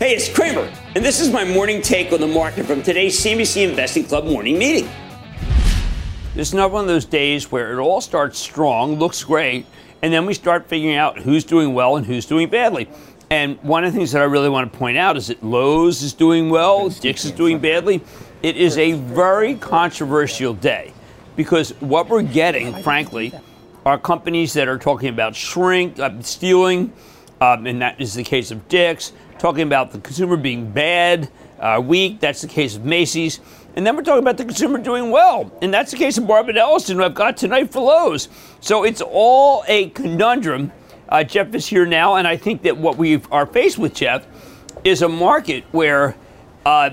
Hey, it's Cramer, and this is my morning take on the market from today's CNBC Investing Club morning meeting. This is not one of those days where it all starts strong, looks great, and then we start figuring out who's doing well and who's doing badly. And one of the things that I really want to point out is that Lowe's is doing well, Dick's is doing badly. It is a very controversial day because what we're getting, frankly, are companies that are talking about shrink, uh, stealing, um, and that is the case of Dick's talking about the consumer being bad, uh, weak. That's the case of Macy's. And then we're talking about the consumer doing well. And that's the case of Marvin Ellison, who I've got tonight for Lowe's. So it's all a conundrum. Uh, Jeff is here now, and I think that what we are faced with, Jeff, is a market where uh,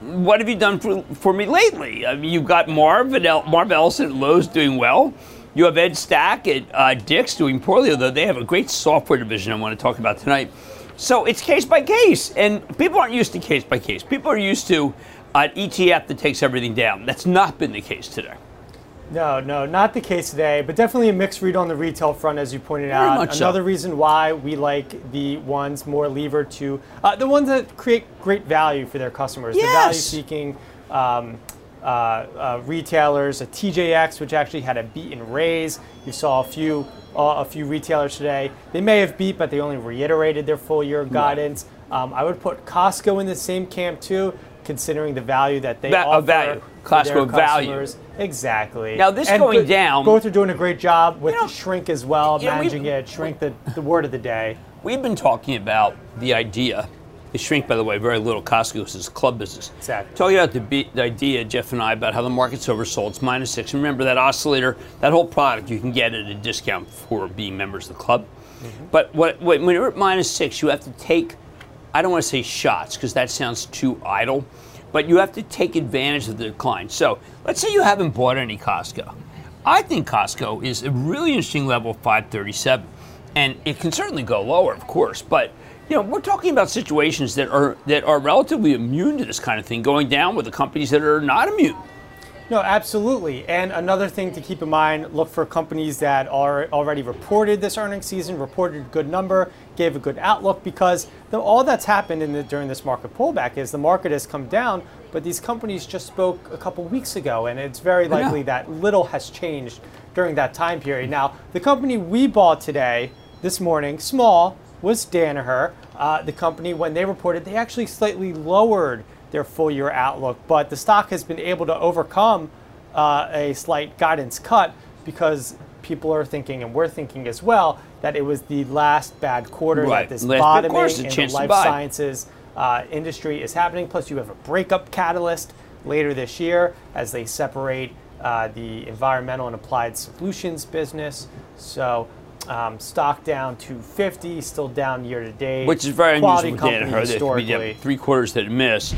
what have you done for, for me lately? I mean, you've got Marv, and El- Marv Ellison at Lowe's doing well. You have Ed Stack at uh, Dick's doing poorly, although they have a great software division I want to talk about tonight. So it's case by case, and people aren't used to case by case. People are used to an ETF that takes everything down. That's not been the case today. No, no, not the case today, but definitely a mixed read on the retail front, as you pointed Very out. much Another so. reason why we like the ones more levered to uh, the ones that create great value for their customers, the value-seeking um, uh, uh, retailers, a TJX, which actually had a beat and raise. You saw a few uh, a few retailers today. They may have beat, but they only reiterated their full year guidance. Um, I would put Costco in the same camp too, considering the value that they Va- offer. of value. Costco value. Exactly. Now, this And going both- down- Both are doing a great job with You know, shrink as well, managing it. Shrink the, the word of the day. We've been talking about the idea. They shrink, by the way, very little. Costco is a club business. Exactly. Talking about the, be- the idea, Jeff and I, about how the market's oversold. It's minus six. And remember that oscillator, that whole product you can get at a discount for being members of the club. Mm-hmm. But what, what, when you're at minus six, you have to take, I don't want to say shots because that sounds too idle, but you have to take advantage of the decline. So let's say you haven't bought any Costco. I think Costco is a really interesting level, 537, and it can certainly go lower, of course. But you know, we're talking about situations that are that are relatively immune to this kind of thing going down with the companies that are not immune. No, absolutely. And another thing to keep in mind look for companies that are already reported this earnings season, reported a good number, gave a good outlook, because the, all that's happened in the, during this market pullback is the market has come down, but these companies just spoke a couple weeks ago, and it's very likely that little has changed during that time period. Now, the company we bought today, this morning, small, was Danaher. Uh, the company, when they reported, they actually slightly lowered their full year outlook, but the stock has been able to overcome uh, a slight guidance cut because people are thinking, and we're thinking as well, that it was the last bad quarter Right. that this Last bottoming quarter is a in the life sciences uh, industry is happening. Plus, you have a breakup catalyst later this year as they separate uh, the environmental and applied solutions business. So. Um, stock down to 50, still down year to date. Which is very Quality unusual with company Danaher. That historically. have three quarters that miss.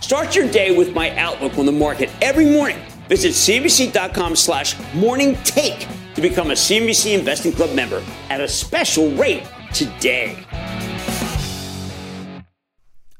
Start your day with my outlook on the market every morning. Visit cnbc.com slash morning take to become a CNBC Investing Club member at a special rate today.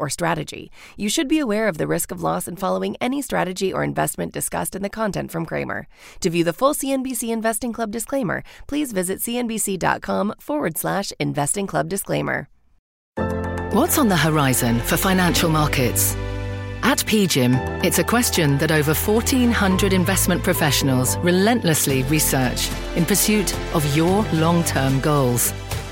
or strategy. You should be aware of the risk of loss in following any strategy or investment discussed in the content from Cramer. To view the full CNBC Investing Club disclaimer, please visit cnbc.com forward slash investing club disclaimer. What's on the horizon for financial markets? At PGIM, it's a question that over 1,400 investment professionals relentlessly research in pursuit of your long term goals.